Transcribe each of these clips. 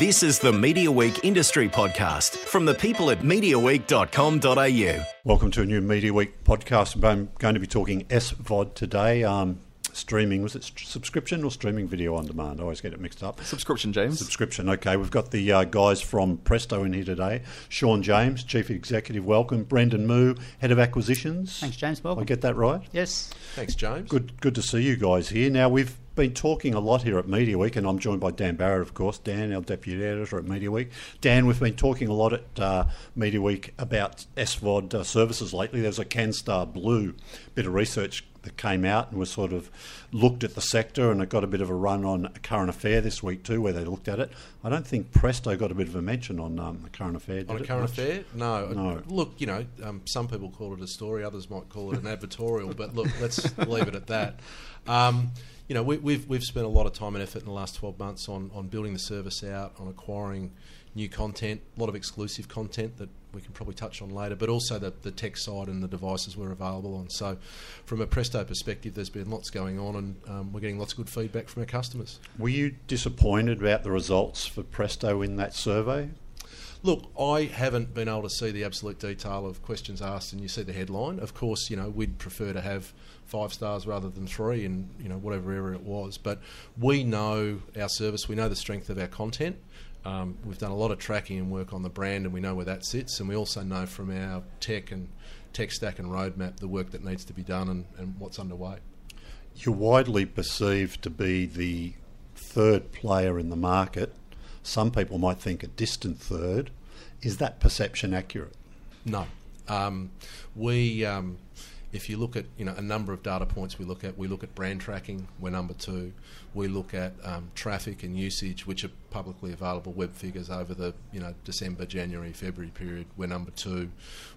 This is the Media Week Industry Podcast from the people at MediaWeek.com.au. Welcome to a new Media Week podcast. I'm going to be talking SVOD today. Um, streaming, was it st- subscription or streaming video on demand? I always get it mixed up. Subscription, James. Subscription, okay. We've got the uh, guys from Presto in here today. Shaun James, Chief Executive, welcome. Brendan Moo, Head of Acquisitions. Thanks, James. Welcome. I get that right? Yes. Thanks, James. Good, good to see you guys here. Now, we've been talking a lot here at Media Week, and I'm joined by Dan Barrett, of course. Dan, our deputy editor at Media Week. Dan, we've been talking a lot at uh, Media Week about SVOD uh, services lately. There's a CanStar Blue bit of research that came out and was sort of looked at the sector, and it got a bit of a run on a current affair this week too, where they looked at it. I don't think Presto got a bit of a mention on um, a current affair. On a current much? affair? No. No. Look, you know, um, some people call it a story, others might call it an advertorial, but look, let's leave it at that. Um, you know, we, we've we've spent a lot of time and effort in the last 12 months on, on building the service out, on acquiring new content, a lot of exclusive content that we can probably touch on later, but also the, the tech side and the devices we're available on. So, from a Presto perspective, there's been lots going on, and um, we're getting lots of good feedback from our customers. Were you disappointed about the results for Presto in that survey? Look, I haven't been able to see the absolute detail of questions asked, and you see the headline. Of course, you know we'd prefer to have five stars rather than three, in you know whatever area it was. But we know our service, we know the strength of our content. Um, we've done a lot of tracking and work on the brand, and we know where that sits. And we also know from our tech and tech stack and roadmap the work that needs to be done and, and what's underway. You're widely perceived to be the third player in the market. Some people might think a distant third. Is that perception accurate? No. Um, we, um, if you look at you know a number of data points we look at, we look at brand tracking. We're number two. We look at um, traffic and usage, which are publicly available web figures over the you know December, January, February period. We're number two.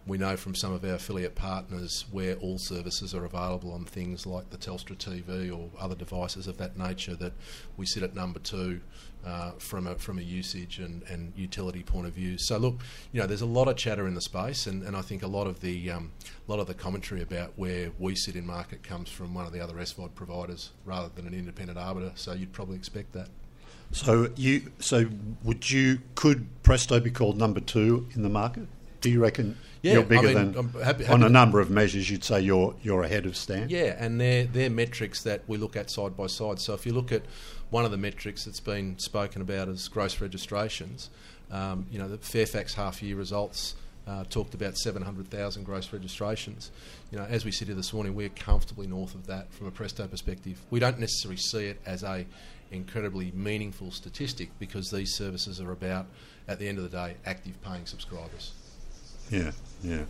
We know from some of our affiliate partners where all services are available on things like the Telstra TV or other devices of that nature that we sit at number two uh, from a from a usage and, and utility point of view. So look, you know, there's a lot of chatter in the space, and, and I think a lot of the um, a lot of the commentary about where we sit in market comes from one of the other SVOD providers rather than an independent arbiter. So you'd probably expect that. So you so would you could Presto be called number two in the market? Do you reckon Yeah, you're bigger I mean, than I'm happy- on a number of measures? You'd say you're you're ahead of Stan. Yeah, and they're, they're metrics that we look at side by side. So if you look at one of the metrics that's been spoken about is gross registrations, um, you know, the Fairfax half year results uh, talked about 700,000 gross registrations. You know, as we sit here this morning, we're comfortably north of that from a Presto perspective. We don't necessarily see it as a incredibly meaningful statistic because these services are about, at the end of the day, active paying subscribers. yeah, yeah.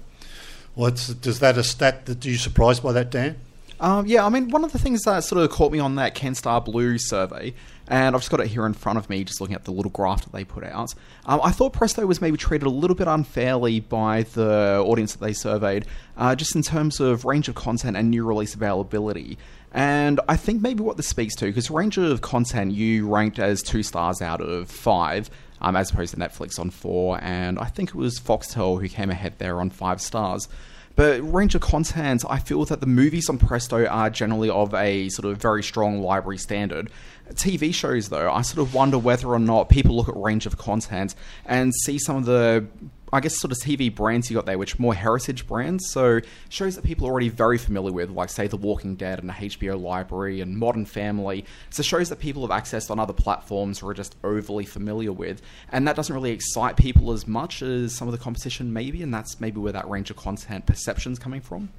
Well, does that a stat that you surprised by that, Dan? Um, yeah, I mean, one of the things that sort of caught me on that CanStar Blue survey, and I've just got it here in front of me, just looking at the little graph that they put out. Um, I thought Presto was maybe treated a little bit unfairly by the audience that they surveyed, uh, just in terms of range of content and new release availability. And I think maybe what this speaks to, because range of content you ranked as two stars out of five, um, as opposed to Netflix on four, and I think it was Foxtel who came ahead there on five stars. But range of content, I feel that the movies on Presto are generally of a sort of very strong library standard. TV shows, though, I sort of wonder whether or not people look at range of content and see some of the, I guess, sort of TV brands you got there, which are more heritage brands. So shows that people are already very familiar with, like, say, The Walking Dead and the HBO library and Modern Family. So shows that people have accessed on other platforms or are just overly familiar with. And that doesn't really excite people as much as some of the competition, maybe. And that's maybe where that range of content perception's coming from.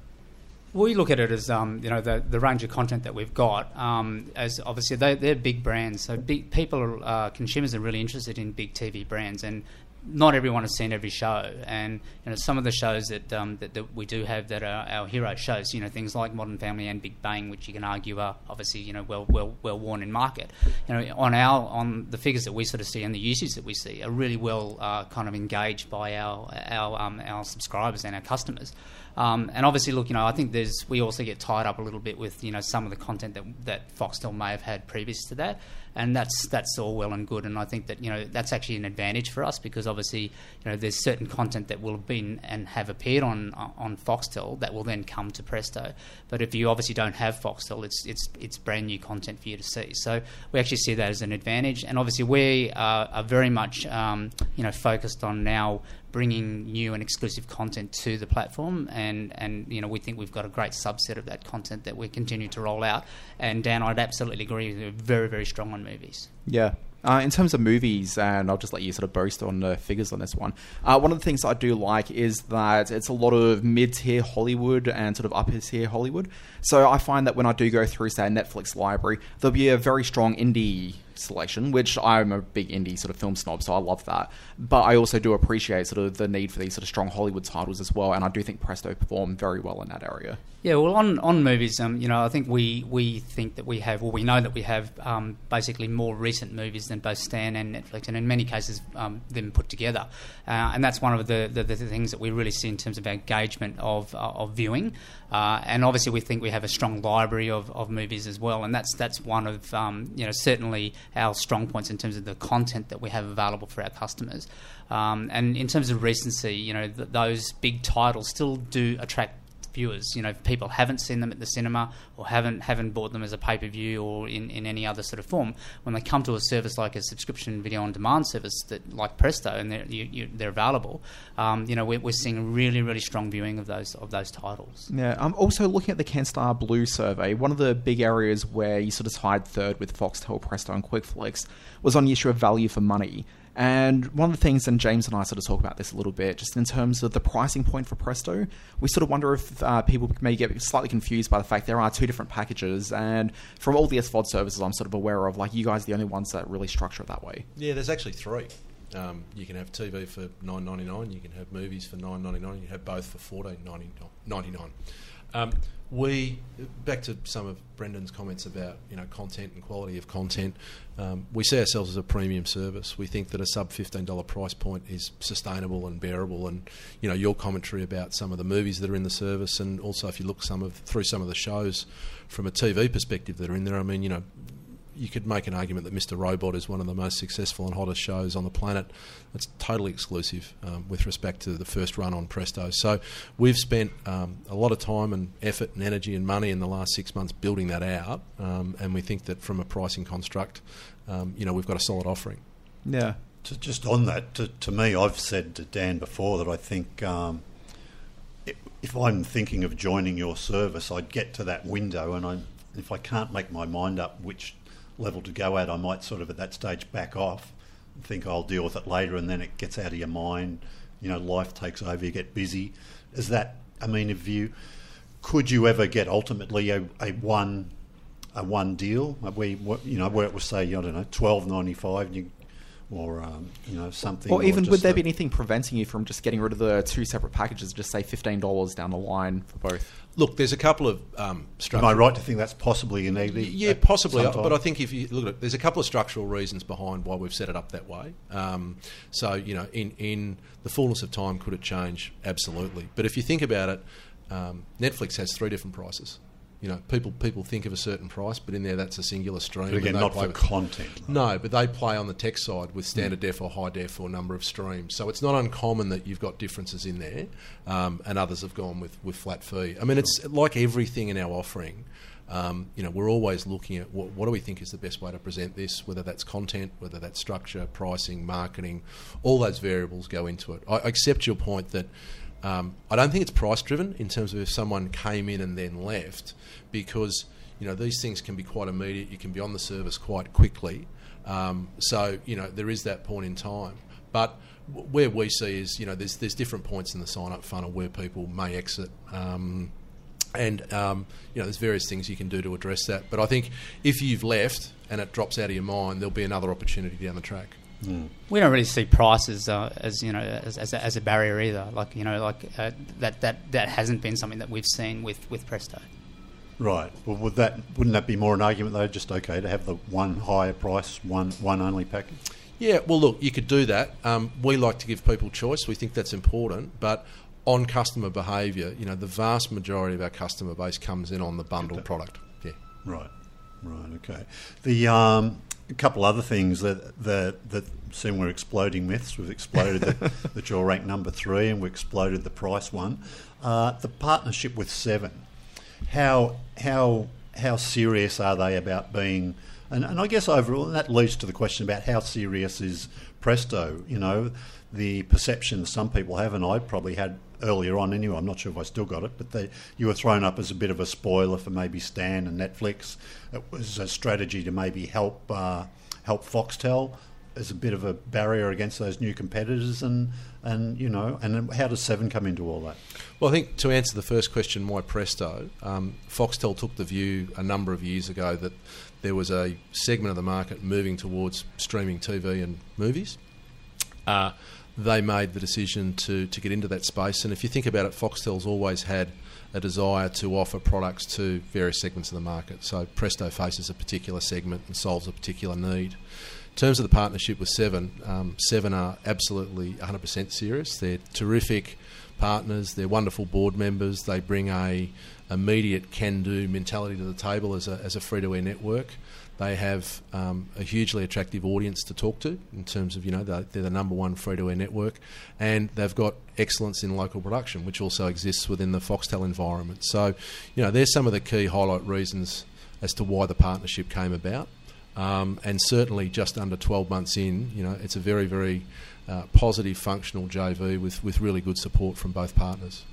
We look at it as um, you know the, the range of content that we've got um, as obviously they, they're big brands, so big people, are, uh, consumers are really interested in big TV brands, and not everyone has seen every show. And you know some of the shows that um, that, that we do have that are our hero shows, you know things like Modern Family and Big Bang, which you can argue are obviously you know well well well worn in market. You know on our on the figures that we sort of see and the usage that we see are really well uh, kind of engaged by our our um, our subscribers and our customers. Um, and obviously, look, you know, I think there's we also get tied up a little bit with you know some of the content that that Foxtel may have had previous to that, and that's that's all well and good. And I think that you know that's actually an advantage for us because obviously, you know, there's certain content that will have been and have appeared on on Foxtel that will then come to Presto. But if you obviously don't have Foxtel, it's it's it's brand new content for you to see. So we actually see that as an advantage. And obviously, we are, are very much um, you know focused on now bringing new and exclusive content to the platform, and, and you know we think we've got a great subset of that content that we continue to roll out. And Dan, I'd absolutely agree. We're very very strong on movies. Yeah. Uh, in terms of movies, and I'll just let you sort of boast on the figures on this one. Uh, one of the things I do like is that it's a lot of mid-tier Hollywood and sort of upper-tier Hollywood. So I find that when I do go through, say, a Netflix library, there'll be a very strong indie selection, which I'm a big indie sort of film snob, so I love that. But I also do appreciate sort of the need for these sort of strong Hollywood titles as well, and I do think Presto performed very well in that area. Yeah, well, on on movies, um, you know, I think we we think that we have, well, we know that we have um, basically more recent movies than both Stan and Netflix, and in many cases, um, them put together, uh, and that's one of the, the, the things that we really see in terms of engagement of uh, of viewing. Uh, and obviously, we think we have a strong library of, of movies as well, and that's that's one of um, you know certainly our strong points in terms of the content that we have available for our customers. Um, and in terms of recency, you know th- those big titles still do attract viewers. You know, if people haven't seen them at the cinema or haven't haven't bought them as a pay per view or in, in any other sort of form, when they come to a service like a subscription video on demand service that like Presto and they're you, you, they're available, um, you know, we're, we're seeing really really strong viewing of those of those titles. Yeah, I'm also looking at the CanStar Blue survey. One of the big areas where you sort of tied third with Foxtel, Presto, and QuickFlix was on the issue of value for money. And one of the things, and James and I sort of talk about this a little bit, just in terms of the pricing point for Presto, we sort of wonder if uh, people may get slightly confused by the fact there are two different packages. And from all the SVOD services I'm sort of aware of, like you guys are the only ones that really structure it that way. Yeah, there's actually three. Um, you can have TV for nine ninety nine. You can have movies for nine ninety nine. You can have both for fourteen ninety nine. Um, we back to some of Brendan's comments about you know content and quality of content. Um, we see ourselves as a premium service. We think that a sub fifteen dollar price point is sustainable and bearable. And you know your commentary about some of the movies that are in the service, and also if you look some of through some of the shows from a TV perspective that are in there. I mean, you know, you could make an argument that Mr. Robot is one of the most successful and hottest shows on the planet. It's totally exclusive um, with respect to the first run on Presto. So we've spent um, a lot of time and effort and energy and money in the last six months building that out, um, and we think that from a pricing construct, um, you know, we've got a solid offering. Yeah. To, just on that, to, to, me, I've said to Dan before that I think um, if I'm thinking of joining your service, I'd get to that window, and I, if I can't make my mind up which level to go at, I might sort of at that stage back off think I'll deal with it later, and then it gets out of your mind. You know, life takes over, you get busy. Is that, I mean, if you, could you ever get ultimately a, a one a one deal where you know where it was say I don't know twelve ninety five you or um, you know something. Or even would there be anything preventing you from just getting rid of the two separate packages? Just say fifteen dollars down the line for both. Look, there's a couple of um, structural. Am I right to think that's possibly an negative? Yeah, possibly. Sometime? But I think if you look at it, there's a couple of structural reasons behind why we've set it up that way. Um, so you know, in in the fullness of time, could it change? Absolutely. But if you think about it, um, Netflix has three different prices you know, people people think of a certain price, but in there that's a singular stream. But again, not for content. No, but they play on the tech side with standard mm. def or high def or number of streams. So it's not uncommon that you've got differences in there, um, and others have gone with, with flat fee. I mean, it's like everything in our offering. Um, you know, we're always looking at what, what, do we think is the best way to present this, whether that's content, whether that's structure, pricing, marketing, all those variables go into it. I accept your point that um, I don't think it's price driven in terms of if someone came in and then left, because you know these things can be quite immediate. You can be on the service quite quickly. Um, so you know there is that point in time, but where we see is you know there's there's different points in the sign up funnel where people may exit. Um, and um, you know, there's various things you can do to address that. But I think if you've left and it drops out of your mind, there'll be another opportunity down the track. Mm. We don't really see prices uh, as you know as, as a, as, a, barrier either. Like you know, like uh, that that that hasn't been something that we've seen with with Presto. Right. Well, would that wouldn't that be more an argument though? Just okay to have the one higher price, one one only package. Yeah. Well, look, you could do that. Um, we like to give people choice. We think that's important, but on customer behaviour, you know, the vast majority of our customer base comes in on the bundled product. Yeah. Right, right, okay. The um, a couple other things that that that seem we're exploding myths. We've exploded the, that you're ranked number three, and we exploded the price one. Uh, the partnership with Seven, how how how serious are they about being? And, and I guess overall, that leads to the question about how serious is Presto. You know, the perception some people have, and I probably had earlier on anyway. I'm not sure if I still got it, but they, you were thrown up as a bit of a spoiler for maybe Stan and Netflix. It was a strategy to maybe help uh, help Foxtel as a bit of a barrier against those new competitors, and and you know, and how does Seven come into all that? Well, I think to answer the first question, why Presto? Um, Foxtel took the view a number of years ago that there was a segment of the market moving towards streaming TV and movies. Uh, they made the decision to, to get into that space. And if you think about it, Foxtel's always had a desire to offer products to various segments of the market. So Presto faces a particular segment and solves a particular need. In terms of the partnership with Seven, um, Seven are absolutely 100% serious. They're terrific partners. They're wonderful board members. They bring a immediate can-do mentality to the table as a, as a free-to-air network. They have um, a hugely attractive audience to talk to in terms of, you know, they're, they're the number one free to air network, and they've got excellence in local production, which also exists within the Foxtel environment. So, you know, there's some of the key highlight reasons as to why the partnership came about. Um, and certainly, just under 12 months in, you know, it's a very, very uh, positive, functional JV with, with really good support from both partners.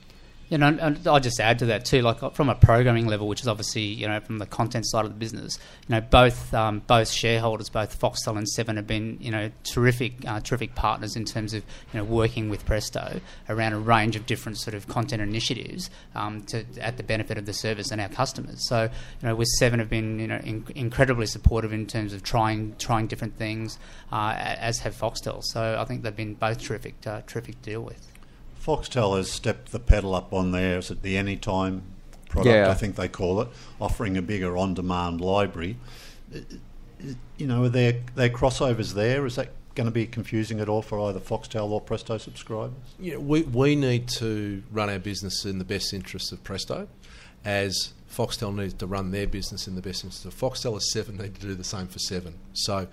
You know, and I'll just add to that too, like from a programming level, which is obviously you know from the content side of the business. You know, both um, both shareholders, both Foxtel and Seven, have been you know terrific uh, terrific partners in terms of you know working with Presto around a range of different sort of content initiatives um, to at the benefit of the service and our customers. So you know, with Seven have been you know in, incredibly supportive in terms of trying trying different things, uh, as have Foxtel. So I think they've been both terrific uh, terrific to deal with. Foxtel has stepped the pedal up on theirs at the Anytime product, Yeah. I think they call it, offering a bigger on-demand library. You know, are there, there crossovers there? Is that going to be confusing at all for either Foxtel or Presto subscribers? Yeah, we, we need to run our business in the best interests of Presto, as Foxtel needs to run their business in the best interests of Foxtel. As Seven need to do the same for Seven. So,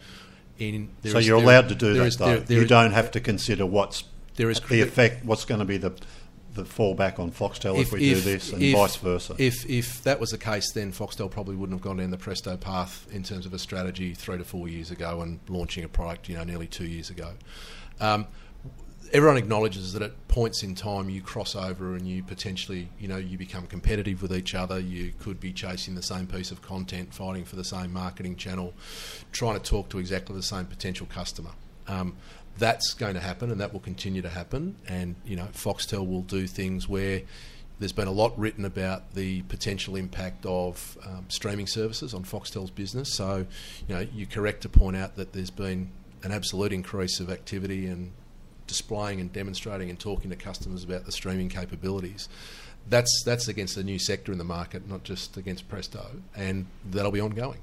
in there so is- you're there- allowed to do there that, is- though. there- there you is- don't have to consider what's There is the effect, what's going to be the the fallback on Foxtel if, we do this, and if- vice versa. If if that was the case, then Foxtel probably wouldn't have gone down the Presto path in terms of a strategy three to four years ago and launching a product, you know, nearly two years ago. Um, everyone acknowledges that at points in time you cross over and you potentially, you know, you become competitive with each other. You could be chasing the same piece of content, fighting for the same marketing channel, trying to talk to exactly the same potential customer. Um, that's going to happen, and that will continue to happen. And you know, Foxtel will do things where there's been a lot written about the potential impact of um, streaming services on Foxtel's business. So, you know, you're correct to point out that there's been an absolute increase of activity and displaying and demonstrating and talking to customers about the streaming capabilities. That's that's against a new sector in the market, not just against Presto, and that'll be ongoing.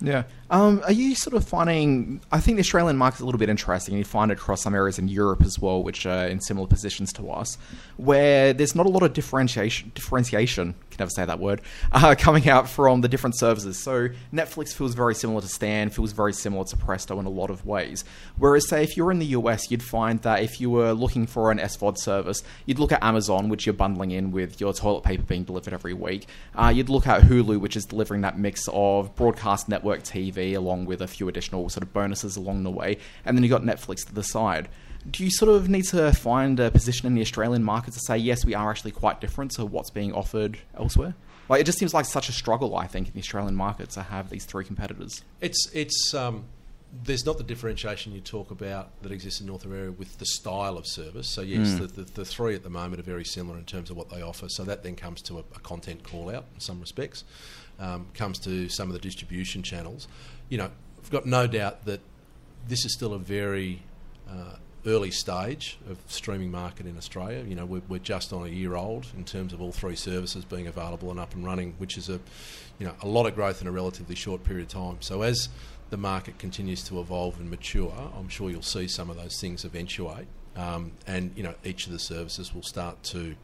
Yeah. Um, are you sort of finding? I think the Australian market's a little bit interesting. And you find it across some areas in Europe as well, which are in similar positions to us, where there's not a lot of differentiation. Differentiation, can never say that word, uh, coming out from the different services. So Netflix feels very similar to Stan, feels very similar to Presto in a lot of ways. Whereas, say, if you're in the US, you'd find that if you were looking for an SVOD service, you'd look at Amazon, which you're bundling in with your toilet paper being delivered every week. Uh, you'd look at Hulu, which is delivering that mix of broadcast network TV along with a few additional sort of bonuses along the way. And then you've got Netflix to the side. Do you sort of need to find a position in the Australian market to say, yes, we are actually quite different to what's being offered elsewhere? Like, it just seems like such a struggle, I think, in the Australian market to have these three competitors. It's it's um, there's not the differentiation you talk about that exists in North America with the style of service. So yes, the, the, the three at the moment are very similar in terms of what they offer. So that then comes to a, a content call out in some respects. Um, comes to some of the distribution channels. You know, I've got no doubt that this is still a very uh, early stage of streaming market in Australia. You know, we're, we're just on a year old in terms of all three services being available and up and running, which is a, you know, a lot of growth in a relatively short period of time. So as the market continues to evolve and mature, I'm sure you'll see some of those things eventuate. um, and you know each of the services will start to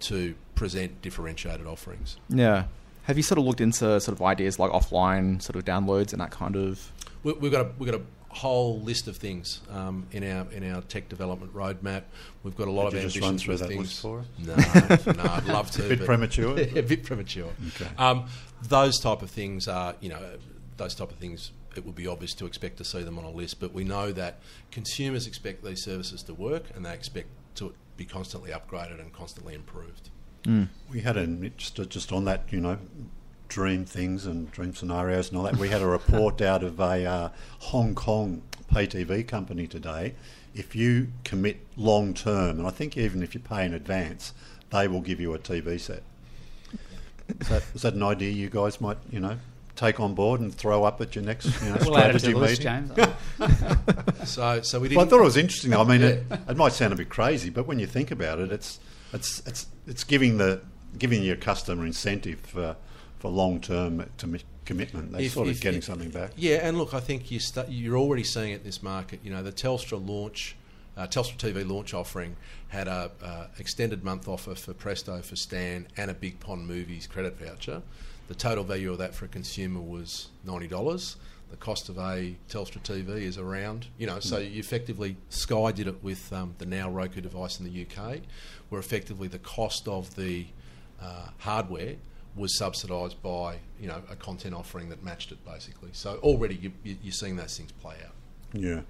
to present differentiated offerings. Yeah. Have you sort of looked into sort of ideas like offline sort of downloads and that kind of? We, we've got a, we've got a whole list of things um, in our in our tech development roadmap. We've got a lot Could of you just run through that things. list for us? No, no, I'd love to. A bit premature? a bit premature. Okay. Um, those type of things are, you know, those type of things. It would be obvious to expect to see them on a list, but we know that consumers expect these services to work, and they expect to be constantly upgraded and constantly improved. We had an just just on that, you know, dream things and dream scenarios and all that. We had a report out of a uh, Hong Kong pay TV company today. If you commit long term, and I think even if you pay in advance, they will give you a TV set. Is that, is that an idea you guys might, you know, take on board and throw up at your next you know, We'll add strategy list, meeting? James. So, so we Well, I thought it was interesting. I mean, it, it might sound a bit crazy, but when you think about it, it's it's it's it's giving the giving your customer incentive for for long term commitment. They're If- sort of if- getting if- something back. Yeah, and look, I think you sta you're already seeing it in this market. You know, the Telstra launch, uh, Telstra TV launch offering had a uh, extended month offer for Presto for Stan and a Big Pond Movies credit voucher. The total value of that for a consumer was ninety dollars. The cost of a Telstra TV is around, you know, so you effectively Sky did it with um, the Now Roku device in the UK, where effectively the cost of the uh, hardware was subsidised by you know a content offering that matched it basically. So already you, you, you're seeing those things play out. Yeah.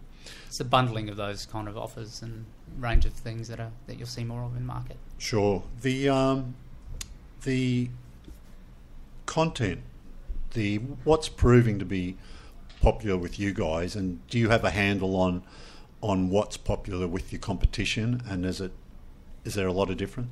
it's a bundling of those kind of offers and range of things that are that you'll see more of in market. Sure. The um, the content, the what's proving to be popular with you guys, and do you have a handle on on what's popular with your competition? And is it is there a lot of difference?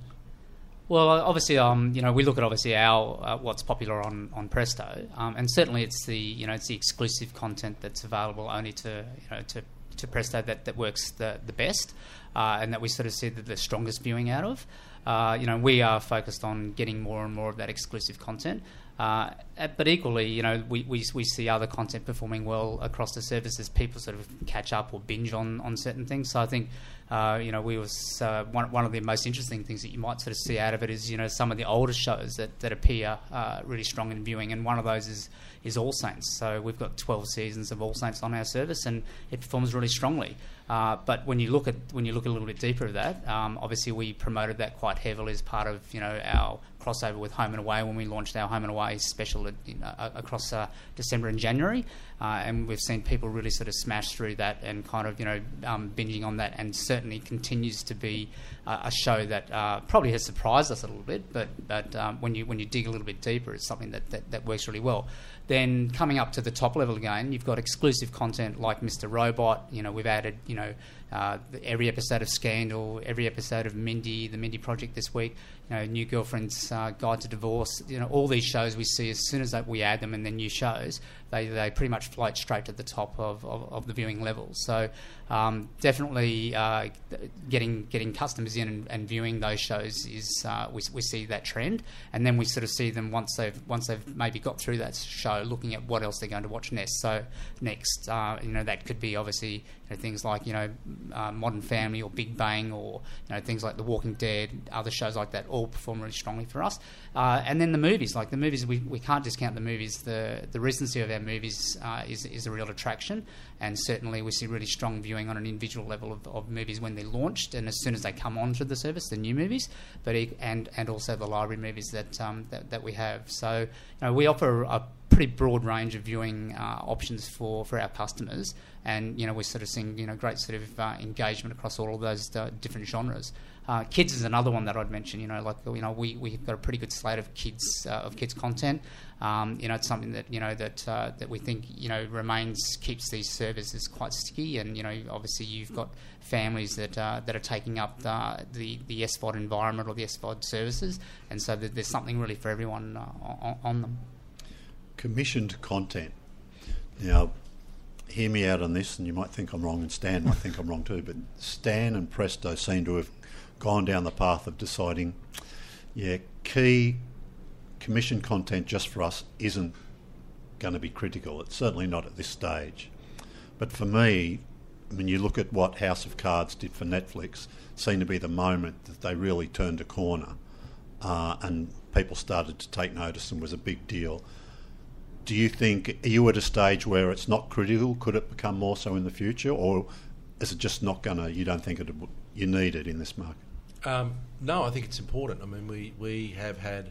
Well, obviously, um, you know, we look at obviously our uh, what's popular on on Presto, um, and certainly it's the you know it's the exclusive content that's available only to you know to to Presto that, that works the the best, uh, and that we sort of see the, the strongest viewing out of. Uh, you know, we are focused on getting more and more of that exclusive content. Uh, uh, but equally, you know, we, we, we see other content performing well across the services. People sort of catch up or binge on, on certain things. So I think, uh, you know, we was uh, one, one of the most interesting things that you might sort of see out of it is, you know, some of the older shows that, that appear uh, really strong in viewing. And one of those is, is All Saints. So we've got 12 seasons of All Saints on our service and it performs really strongly. Uh, but when you look at when you look a little bit deeper at that, um, obviously we promoted that quite heavily as part of you know our crossover with Home and Away when we launched our Home and Away special you know, across uh, December and January, uh, and we've seen people really sort of smash through that and kind of you know um, binging on that, and certainly continues to be uh, a show that uh, probably has surprised us a little bit, but but um, when you when you dig a little bit deeper, it's something that, that, that works really well. Then coming up to the top level again, you've got exclusive content like Mr. Robot. You know, we've added you know uh, every episode of Scandal, every episode of Mindy, the Mindy Project this week. You know, New Girlfriend's uh, Guide to Divorce. You know, all these shows we see as soon as that we add them and then new shows, they they pretty much float straight to the top of, of, of the viewing levels. So um, definitely uh, getting getting customers in and, and viewing those shows is uh, we, we see that trend, and then we sort of see them once they've once they've maybe got through that show, looking at what else they're going to watch next. So next, uh, you know, that could be obviously you know, things like you know uh, Modern Family or Big Bang or you know things like The Walking Dead, other shows like that all perform really strongly for us. Uh, and then the movies, like the movies, we, we can't discount the movies. The the recency of our movies uh, is is a real attraction, and certainly we see really strong viewing on an individual level of, of movies when they're launched and as soon as they come onto the service, the new movies, but and and also the library movies that um, that, that we have. So you know, we offer a pretty broad range of viewing uh, options for, for our customers, and you know we're sort of seeing you know great sort of uh, engagement across all of those uh, different genres. Uh, kids is another one that I'd mention. You know, like you know, we we've got a pretty good slate of kids uh, of kids content. Um, you know, it's something that you know that uh, that we think you know remains keeps these services quite sticky, and you know, obviously you've got families that uh, that are taking up the, the the SVOD environment or the SVOD services, and so there's something really for everyone uh, on, on them. Commissioned content. Now, hear me out on this, and you might think I'm wrong, and Stan might think I'm wrong too, but Stan and Presto seem to have gone down the path of deciding, yeah, key commission content just for us isn't going to be critical. It's certainly not at this stage. But for me, I mean, you look at what House of Cards did for Netflix, seemed to be the moment that they really turned a corner uh, and people started to take notice and was a big deal. Do you think, are you at a stage where it's not critical? Could it become more so in the future? Or is it just not going to, you don't think it, you need it in this market? Um, no, I think it's important. I mean, we, we have had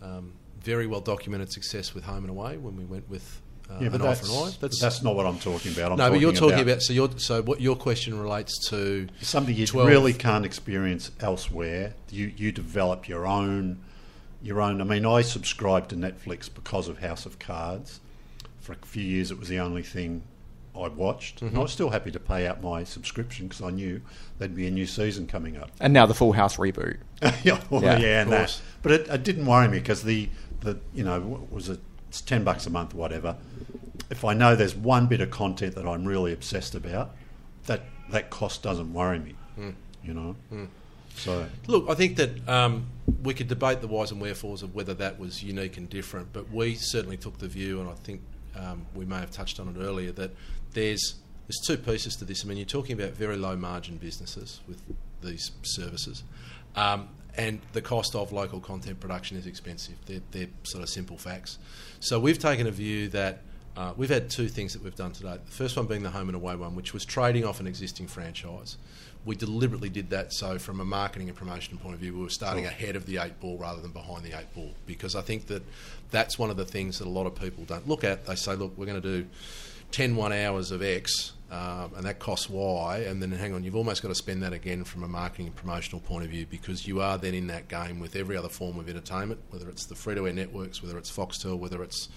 um, very well documented success with home and away when we went with uh, Yeah, but that's, for an eye. that's, that's not what I'm talking about. I'm no, but you're talking about, so your so what your question relates to something you 12 really can't experience elsewhere. You you develop your own your own. I mean, I subscribed to Netflix because of House of Cards. For a few years, it was the only thing I watched. And I was still happy to pay out my subscription because I knew there'd be a new season coming up. And now the Full House reboot. yeah, well, Yeah, yeah, and that. But it, it didn't worry me because the, the you know was it it's ten bucks a month, whatever. If I know there's one bit of content that I'm really obsessed about, that that cost doesn't worry me. Hmm. You know, so Look, I think that um, we could debate the whys and wherefores of whether that was unique and different, but we certainly took the view, and I think um, we may have touched on it earlier, that there's there's two pieces to this. I mean, you're talking about very low margin businesses with these services, um, and the cost of local content production is expensive. They're, they're sort of simple facts. So we've taken a view that. Uh, we've had two things that we've done today. The first one being the home and away one, which was trading off an existing franchise. We deliberately did that so, from a marketing and promotion point of view, we were starting ahead of the eight ball rather than behind the eight ball because I think that that's one of the things that a lot of people don't look at. They say, look, we're going to do 10 one hours of X um, and that costs Y, and then hang on, you've almost got to spend that again from a marketing and promotional point of view because you are then in that game with every other form of entertainment, whether it's the free to air networks, whether it's Foxtel, whether it's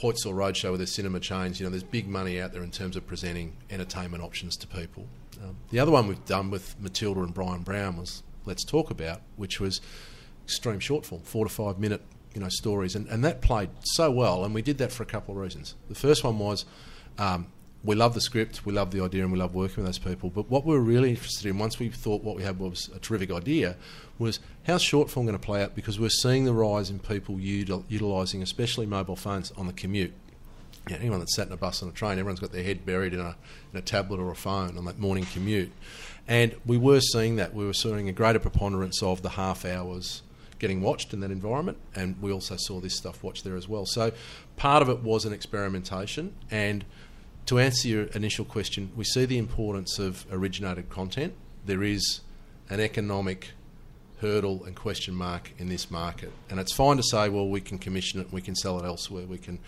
Hoyts or Roadshow, whether it's cinema chains. You know, there's big money out there in terms of presenting entertainment options to people. Um, the other one we've done with Matilda and Bryan Brown was Let's Talk About, which was extreme short form, four to five minute you know stories, and, and that played so well. And we did that for a couple of reasons. The first one was um, we love the script, we love the idea, and we love working with those people. But what we were really interested in, once we thought what we had was a terrific idea, was how's short form going to play out? Because we're seeing the rise in people util- utilising, especially mobile phones, on the commute. Yeah, anyone that's sat in a bus and a train, everyone's got their head buried in a, in a tablet or a phone on that morning commute. And we were seeing that. We were seeing a greater preponderance of the half hours getting watched in that environment, and we also saw this stuff watched there as well. So part of it was an experimentation. And to answer your initial question, we see the importance of originated content. There is an economic hurdle and question mark in this market. And it's fine to say, well, we can commission it, we can sell it elsewhere, we can.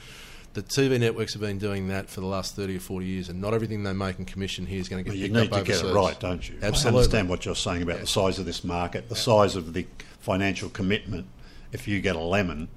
The TV networks have been doing that for the last 30 or 40 years, and not everything they make and commission here is going to get Well, you need up to get it right, don't you? Absolutely. I understand what you're saying about the size of this market, the size of the financial commitment. If you get a lemon,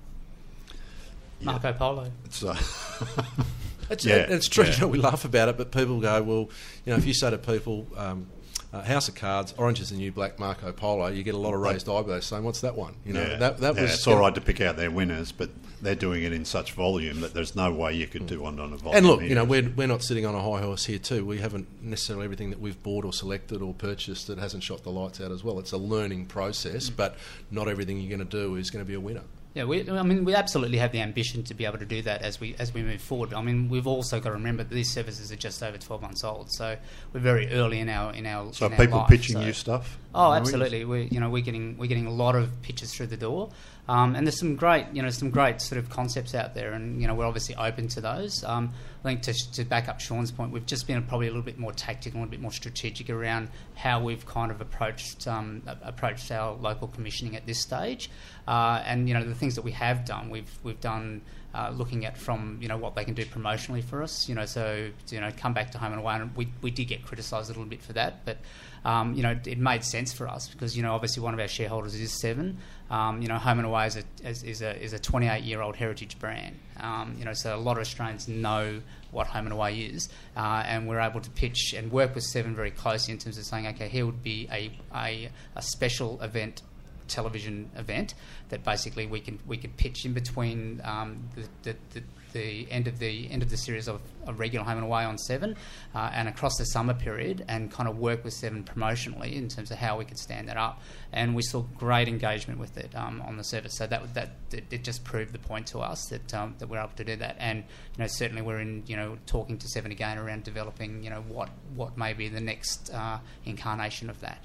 Marco Polo. it's uh, It's, Yeah, it's true. yeah. You know, we laugh about it, but people go, well, you know, if you say to people, um, uh, House of Cards, Orange is the New Black, Marco Polo, you get a lot of raised eyebrows saying, what's that one? You know, yeah, that, that yeah, was. it's all right to pick out their winners, but they're doing it in such volume that there's no way you could do one on a volume. And look, you know, we're, we're not sitting on a high horse here too. We haven't necessarily everything that we've bought or selected or purchased that hasn't shot the lights out as well. It's a learning process, but not everything you're going to do is going to be a winner. Yeah, we, I mean, we absolutely have the ambition to be able to do that as we as we move forward. I mean, we've also got to remember that these services are just over twelve months old, so we're very early in our in our. so in are our people life, pitching so- you stuff? Oh, absolutely. We you know we're getting we're getting a lot of pitches through the door, um, and there's some great you know some great sort of concepts out there, and you know we're obviously open to those. Um, I think to, to back up Shaun's point, we've just been probably a little bit more tactical, a little bit more strategic around how we've kind of approached um, approached our local commissioning at this stage, uh, and you know the things that we have done, we've we've done. Uh, looking at from you know what they can do promotionally for us, you know, so you know, come back to home and away, and we, we did get criticised a little bit for that, but um, you know, it made sense for us because you know, obviously one of our shareholders is Seven. Um, you know, Home and Away is a is, a is a 28 year old heritage brand. Um, you know, so a lot of Australians know what Home and Away is, uh, and we're able to pitch and work with Seven very closely in terms of saying, okay, here would be a a, a special event television event that basically we can we could pitch in between um, the, the, the the end of the end of the series of, of regular home and away on Seven, uh, and across the summer period, and kind of work with Seven promotionally in terms of how we could stand that up. And we saw great engagement with it um, on the service. So that that it, it just proved the point to us that um, that we're able to do that. And you know certainly we're in you know talking to Seven again around developing you know what what may be the next uh, incarnation of that.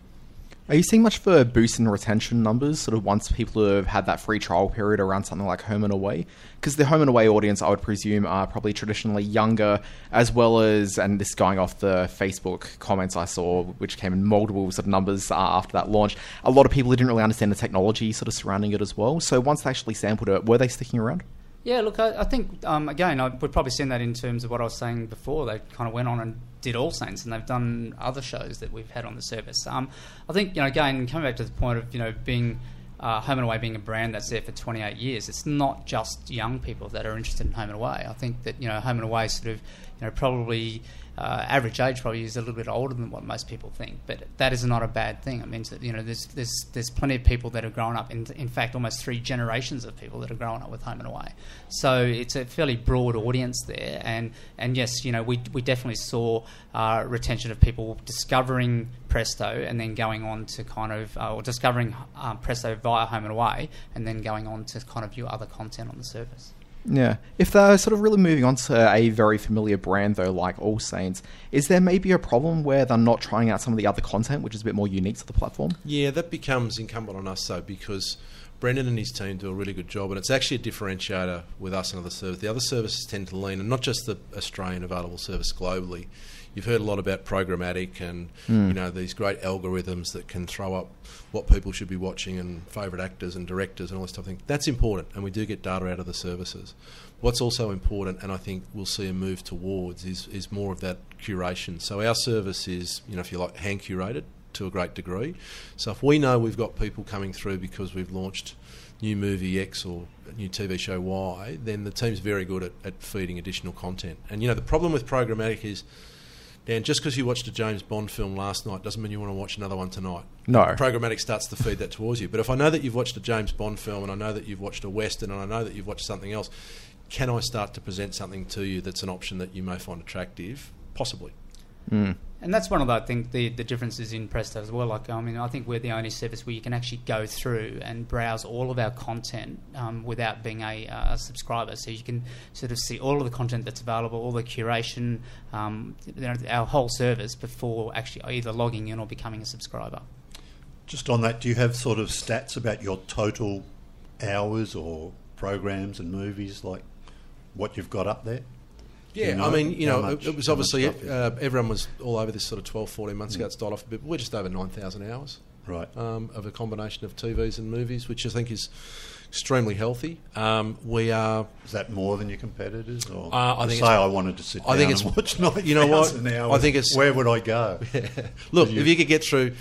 Are you seeing much of a boost in retention numbers, sort of once people have had that free trial period around something like Home and Away? Because the Home and Away audience, I would presume, are probably traditionally younger, as well as, and this going off the Facebook comments I saw, which came in multiple sort of numbers uh, after that launch, a lot of people didn't really understand the technology sort of surrounding it as well. So once they actually sampled it, were they sticking around? Yeah, look, I, I think um, again, I would probably seen that in terms of what I was saying before. They kind of went on and did All Saints, and they've done other shows that we've had on the service. Um, I think you know, again, coming back to the point of you know being uh, Home and Away being a brand that's there for 28 years, it's not just young people that are interested in Home and Away. I think that you know Home and Away sort of you know probably uh, average age probably is a little bit older than what most people think, but that is not a bad thing. I mean, you know, there's there's there's plenty of people that are growing up. In, in fact, almost three generations of people that are growing up with Home and Away. So it's a fairly broad audience there, and and yes, you know, we we definitely saw uh, retention of people discovering Presto and then going on to kind of uh, or discovering um, Presto via Home and Away, and then going on to kind of view other content on the service. Yeah. If they're sort of really moving on to a very familiar brand, though, like All Saints, is there maybe a problem where they're not trying out some of the other content, which is a bit more unique to the platform? Yeah, that becomes incumbent on us, though, because Brendan and his team do a really good job, and it's actually a differentiator with us and other services. The other services tend to lean, and not just the Australian available service globally. You've heard a lot about programmatic and mm. you know these great algorithms that can throw up what people should be watching and favourite actors and directors and all this type of thing. That's important, and we do get data out of the services. What's also important, and I think we'll see a move towards, is is more of that curation. So our service is, you know, if you like, hand curated to a great degree. So if we know we've got people coming through because we've launched new movie X or new TV show Y, then the team's very good at, at feeding additional content. And you know the problem with programmatic is Dan, just because you watched a James Bond film last night doesn't mean you want to watch another one tonight. No. Programmatic starts to feed that towards you. But if I know that you've watched a James Bond film and I know that you've watched a Western and I know that you've watched something else, can I start to present something to you that's an option that you may find attractive? Possibly. Mm. And that's one of the, I think the, the differences in Presto as well. Like I mean, I think we're the only service where you can actually go through and browse all of our content um, without being a, a, subscriber. So you can sort of see all of the content that's available, all the curation, um, you know, our whole service before actually either logging in or becoming a subscriber. Just on that, do you have sort of stats about your total hours or programs and movies, like what you've got up there? Yeah, you know I mean, you know, much, it was obviously uh, everyone was all over this sort of 12, 14 months mm. ago. It's died off a bit, but we're just over 9,000 hours right. Um, of a combination of TVs and movies, which I think is extremely healthy. Um, we are. Is that more than your competitors? Or uh, I think say I wanted to sit I think it's, watch nine You know what? Hours, I think it's. Where would I go? Yeah. Look, you, if you could get through,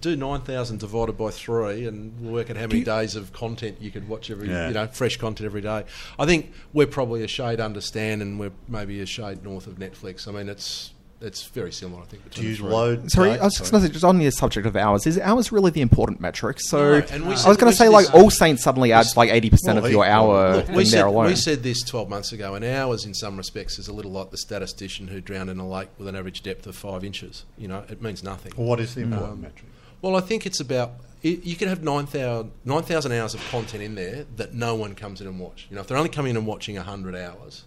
do nine thousand divided by three, and work out how many days of content you could watch every. Yeah. You know, fresh content every day. I think we're probably a shade under Stan, and we're maybe a shade north of Netflix. I mean, it's it's very similar, I think. Do you load? Sorry, I was just going to say, just on the subject of hours, is hours really the important metric? So no, I was going to say, like, All Saints suddenly adds like 80% well, of your hour look, we said, there alone. We said this 12 months ago, and hours in some respects is a little like the statistician who drowned in a lake with an average depth of five inches. You know, it means nothing. Well, what is the important um, metric? Well, I think it's about you could have 9,000 9, hours of content in there that no one comes in and watch. You know, if they're only coming in and watching 100 hours,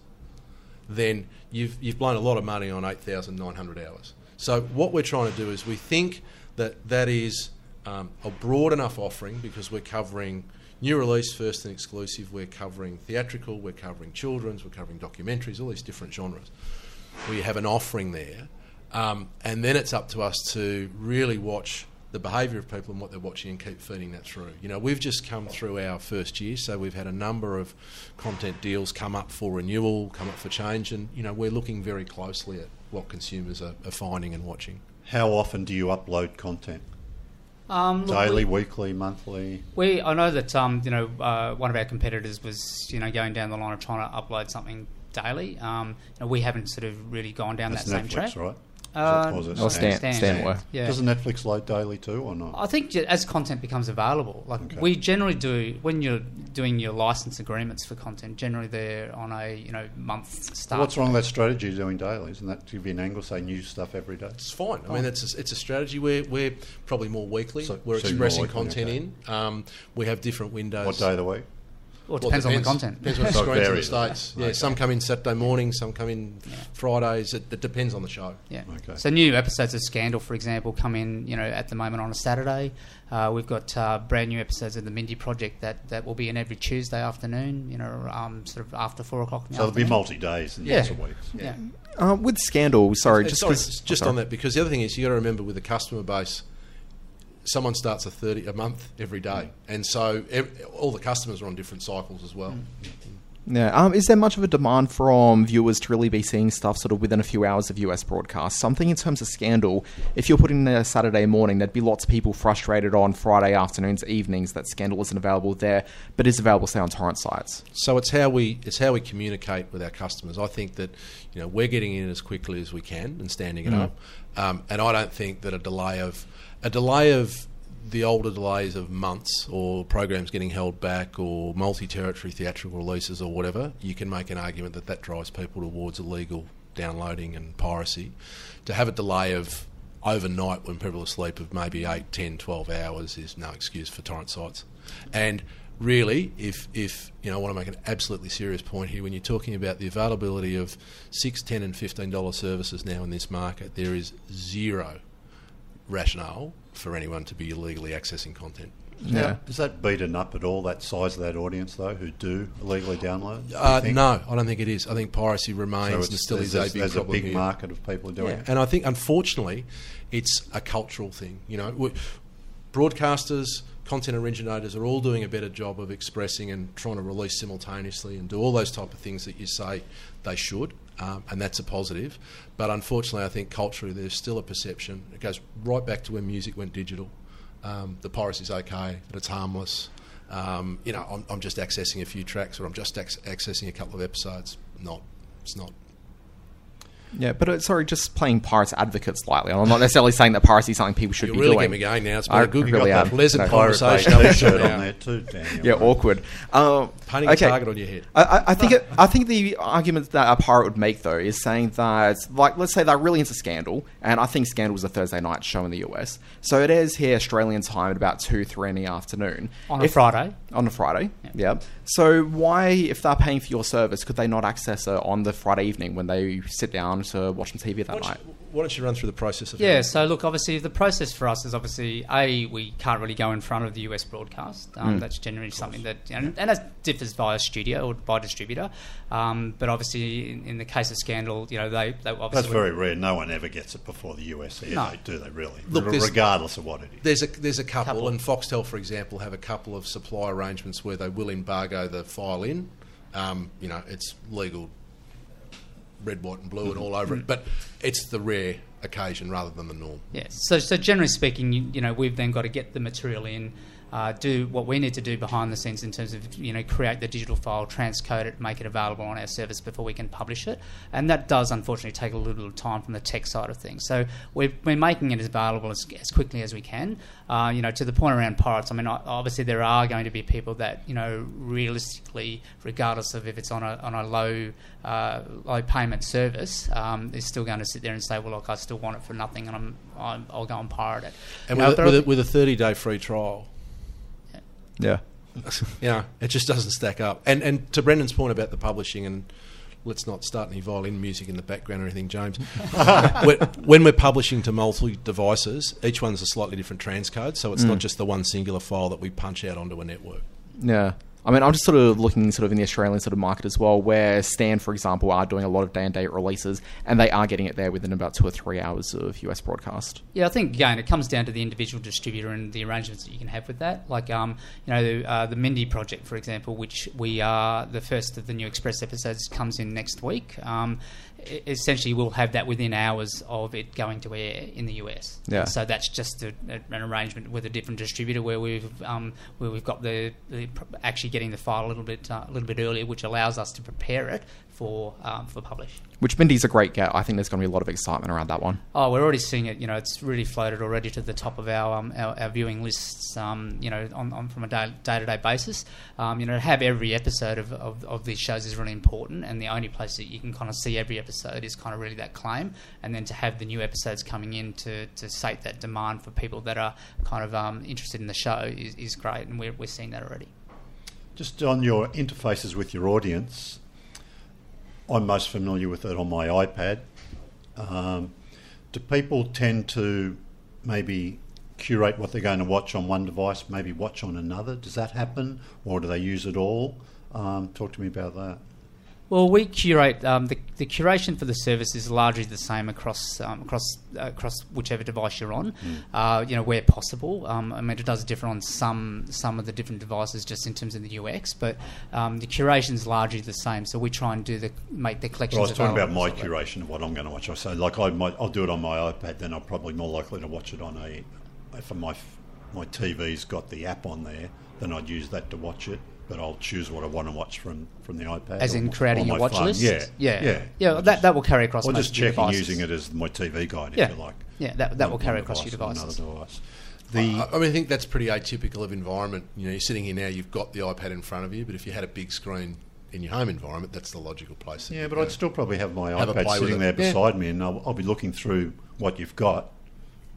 then you've, you've blown a lot of money on 8,900 hours. So what we're trying to do is we think that that is um, a broad enough offering because we're covering new release, first and exclusive. We're covering theatrical, we're covering children's, we're covering documentaries, all these different genres. We have an offering there, um, and then it's up to us to really watch the behaviour of people and what they're watching and keep feeding that through. You know, we've just come through our first year, so we've had a number of content deals come up for renewal, come up for change, and you know we're looking very closely at what consumers are, are finding and watching. How often do you upload content? Um, Daily, we, weekly, monthly. We I know that um, you know uh, one of our competitors was you know going down the line of trying to upload something daily. Um, you know, we haven't sort of really gone down That's that Netflix, same track. right? Uh, Or Stan, Stan. Stan were. Yeah. Doesn't Netflix load daily too, or not? I think as content becomes available, like Okay. we generally do when you're doing your license agreements for content, generally they're on a you know month start. What's wrong with that strategy of doing daily? Isn't that give you an angle, say new stuff every day? It's fine. I mean, it's a, it's a strategy. We're, we're probably more weekly. So- we're so expressing weekly, content okay. in. Um, we have different windows. What day of the week? Well, it Well, depends on the content. Depends on the So screens in the varies, doesn't it? states. Yeah, Okay. some come in Saturday morning, some come in Fridays. It, it depends on the show. Yeah. Okay. So new episodes of Scandal, for example, come in. You know, at the moment on a Saturday. Uh, we've got uh, brand new episodes of the Mindy Project that, that will be in every Tuesday afternoon. You know, um, sort of after four o'clock. In the So there'll be multi days and Yeah. lots of weeks. Yeah. Uh, with Scandal, sorry, Uh, just sorry, 'cause- just oh, on that because the other thing is you got to remember with the customer base, someone starts a thirty a month every day, and so ev- all the customers are on different cycles as well. Yeah. Um, is there much of a demand from viewers to really be seeing stuff sort of within a few hours of US broadcast? Something in terms of Scandal, if you're putting in a Saturday morning, there'd be lots of people frustrated on Friday afternoons, evenings that Scandal isn't available there, but is available, say, on torrent sites. So it's how we it's how we communicate with our customers. I think that you know we're getting in as quickly as we can and standing it up, um, and I don't think that a delay of a delay of the older delays of months or programs getting held back or multi-territory theatrical releases or whatever, you can make an argument that that drives people towards illegal downloading and piracy. To have a delay of overnight when people are asleep of maybe 8, 10, 12 hours is no excuse for torrent sites. And really, if, if you know, I want to make an absolutely serious point here, when you're talking about the availability of six, ten, and fifteen dollar services now in this market, there is zero rationale for anyone to be illegally accessing content. Yeah. Does that beaten up at all, that size of that audience, though, who do illegally download? Uh, no, I don't think it is. I think piracy remains So and still there's, is a there's, big there's a big here. market of people doing Yeah, it. and I think unfortunately, it's a cultural thing. You know, we, broadcasters, content originators are all doing a better job of expressing and trying to release simultaneously and do all those type of things that you say they should, um, and that's a positive. But unfortunately, I think culturally there's still a perception. It goes right back to when music went digital. Um, the piracy's okay, that it's harmless. Um, you know, I'm, I'm just accessing a few tracks, or I'm just ac- accessing a couple of episodes. Not, it's not. Yeah, but uh, sorry, just playing pirates advocate slightly. I'm not necessarily saying that piracy is something people should You're be really doing. getting me going now. It's been I a good, really got that pleasant So- conversation. up t-shirt on now. there too, Daniel. Yeah, awkward. Um, Painting okay. a target on your head. I, I- I think it, I think the argument that a pirate would make though is saying that like let's say they're really into Scandal, and I think Scandal was a Thursday night show in the US, so it is here Australian time at about two three in the afternoon On a Friday. On a Friday, yeah. So why, if they're paying for your service, could they not access it on the Friday evening when they sit down to watch some TV that Why night? you, why don't you run through the process of Yeah, how- so look, obviously, the process for us is obviously a we can't really go in front of the US broadcast. Um, That's generally something that, and, and that differs via studio or by distributor. Um, but obviously, in, in the case of Scandal, you know, they, they obviously That's very rare. No one ever gets it before the US here, No. do they really? Look, Re- there's- regardless of what it is. There's a there's a couple, Couple. and Foxtel, for example, have a couple of supply arrangements where they will embargo the file in. Um, you know, it's legal, red, white, and blue, and mm-hmm. all over it. Mm-hmm. But it's the rare occasion rather than the norm. Yeah. So, so generally speaking, you, you know, we've then got to get the material in, uh, do what we need to do behind the scenes in terms of, you know, create the digital file, transcode it, make it available on our service before we can publish it. And that does, unfortunately, take a little bit of time from the tech side of things. So we're, we're making it as available as, as quickly as we can. Uh, you know, to the point around pirates, I mean, obviously there are going to be people that, you know, realistically, regardless of if it's on a, on a low, uh, low payment service, um, is still going to sit there and say, well, look, I still want it for nothing and I'm, I'm, I'll go and pirate it. And You know, with, a, with, I- a, with a 30 day free trial, Yeah. you know, it just doesn't stack up. And and to Brendan's point about the publishing, and let's not start any violin music in the background or anything, James. when, when we're publishing to multiple devices, each one's a slightly different transcode, so it's not mm. just the one singular file that we punch out onto a network. Yeah. I mean, I'm just sort of looking sort of in the Australian sort of market as well, where Stan, for example, are doing a lot of day and date releases, and they are getting it there within about two or three hours of US broadcast. Yeah, I think again it comes down to the individual distributor and the arrangements that you can have with that. Like, um, you know, the, uh, the Mindy project, for example, which we are the first of the new Express episodes comes in next week. Um, essentially we'll have that within hours of it going to air in the US. Yeah. So that's just a, a, an arrangement with a different distributor where we've um, where we've got the, the actually getting the file a little bit uh, a little bit earlier, which allows us to prepare it for um, for publish. Which Mindy's a great get. I think there's going to be a lot of excitement around that one. Oh, we're already seeing it. You know, it's really floated already to the top of our um, our, our viewing lists. Um, you know, on, on from a day to day basis. Um, you know, to have every episode of, of, of these shows is really important, and the only place that you can kind of see every episode is kind of really that claim, and then to have the new episodes coming in to, to sate that demand for people that are kind of um, interested in the show is, is great, and we're we're seeing that already. Just on your interfaces with your audience, I'm most familiar with it on my iPad. Um, do people tend to maybe curate what they're going to watch on one device, maybe watch on another? Does that happen, or do they use it all? Um, talk to me about that. Well, we curate um, the, the curation for the service is largely the same across um, across uh, across whichever device you're on. Uh, you know, where possible. Um, I mean, it does differ on some some of the different devices, just in terms of the UX. But um, the curation is largely the same. So we try and do the make the collections. Well, I was talking about my curation of what I'm going to watch. I say, like, I might, I'll do it on my iPad, then I'm probably more likely to watch it on a. If my my TV's got the app on there, then I'd use that to watch it. But I'll choose what I want to watch from, from the iPad. As in my- creating or your my watch phone. list. Yeah, yeah, yeah. yeah. That just- that will carry across. Or most just of your checking devices. using it as my TV guide, Yeah. if you like. Yeah, that that will carry across your device devices. Another device. The I I mean, I think that's pretty atypical of environment. You know, you're sitting here now, you've got the iPad in front of you, but if you had a big screen in your home environment, that's the logical place. Yeah, but go. I'd still probably have my Have iPad sitting it. there Yeah. beside me, and I'll, I'll be looking through what you've got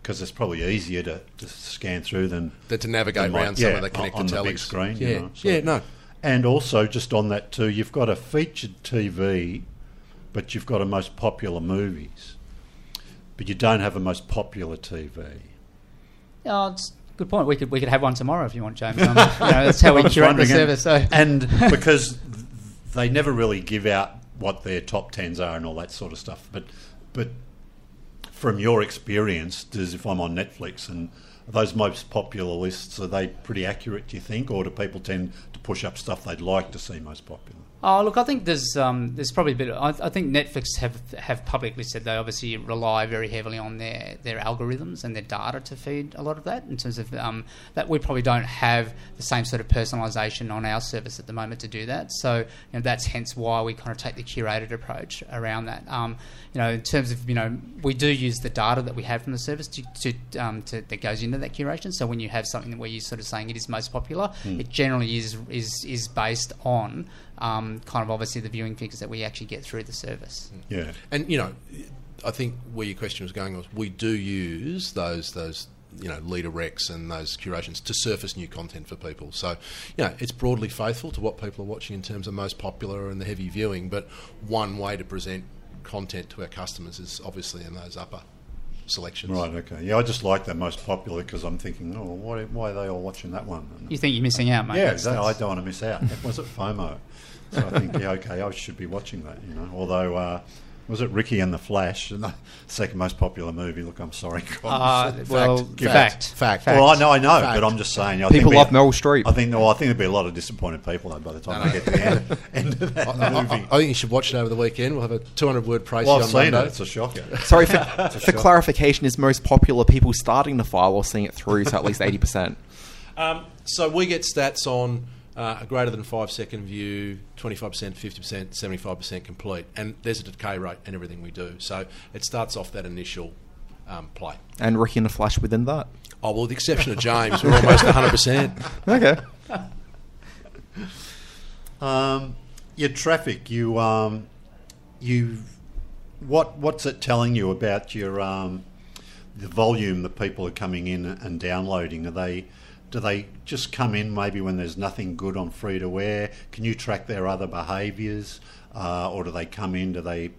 because it's probably easier to, to scan through than Than to navigate than my- around some yeah, of the connected on the tellies. big screen. Yeah, you know, so- yeah, no. And also, just on that too, you've got a featured TV, but you've got a most popular movies, but you don't have a most popular TV. Oh, it's a good point. We could we could have one tomorrow if you want, James. Um, you know, that's how we I'm curate the wondering, and- service. So and because they never really give out what their top tens are and all that sort of stuff. But but from your experience, does if I'm on Netflix and those most popular lists are they pretty accurate? Do you think, or do people tend to push up stuff they'd like to see most popular? Oh, look, I think there's um, there's probably a bit. I, I think Netflix have have publicly said they obviously rely very heavily on their, their algorithms and their data to feed a lot of that. In terms of um, that, we probably don't have the same sort of personalisation on our service at the moment to do that. So you know, that's hence why we kind of take the curated approach around that. Um, you know, in terms of you know, we do use the data that we have from the service to, to, um, to that goes into that curation. So when you have something where you're sort of saying it is most popular, it generally is is is based on um, kind of obviously the viewing figures that we actually get through the service. Yeah. And you know, I think where your question was going was we do use those those you know leader recs and those curations to surface new content for people. So you know, it's broadly faithful to what people are watching in terms of most popular and the heavy viewing. But one way to present content to our customers is obviously in those upper selections. Right. Okay. Yeah, I just like that most popular because I'm thinking, oh, why, why are they all watching that one? And- You think you're missing out, mate? yeah, That's- exactly. I don't want to miss out. Was it FOMO? So I think, yeah, okay, I should be watching that. You know, although uh, was it Ricki and the Flash, and the second most popular movie? Look, I'm sorry, Uh, guys. well, Fact. fact, Fact. well, I know, I know, Fact. but I'm just saying. I People think love we- Meryl Streep. I think, well, I think there'd be a lot of disappointed people though by the time they get to the end, end of that I, I- movie. I think you should watch it over the weekend. We'll have a 200 word praise well, on I've seen Monday. it. It's a shocker. Sorry for, for clarification. Is most popular people starting the file or seeing it through So at least eighty percent? Um, so we get stats on uh, a greater than five second view, 25%, 50%, 75% complete. And there's a decay rate in everything we do. So it starts off that initial um, play. And Ricki and the Flash within that. Oh, well, with the exception of James, we're almost 100%. Okay. Um, your traffic, you, um, you, what, what's it telling you about your um, the volume that people are coming in and downloading? Are they, do they just come in maybe when there's nothing good on free to wear? Can you track their other behaviours, uh, or do they come in? Do they,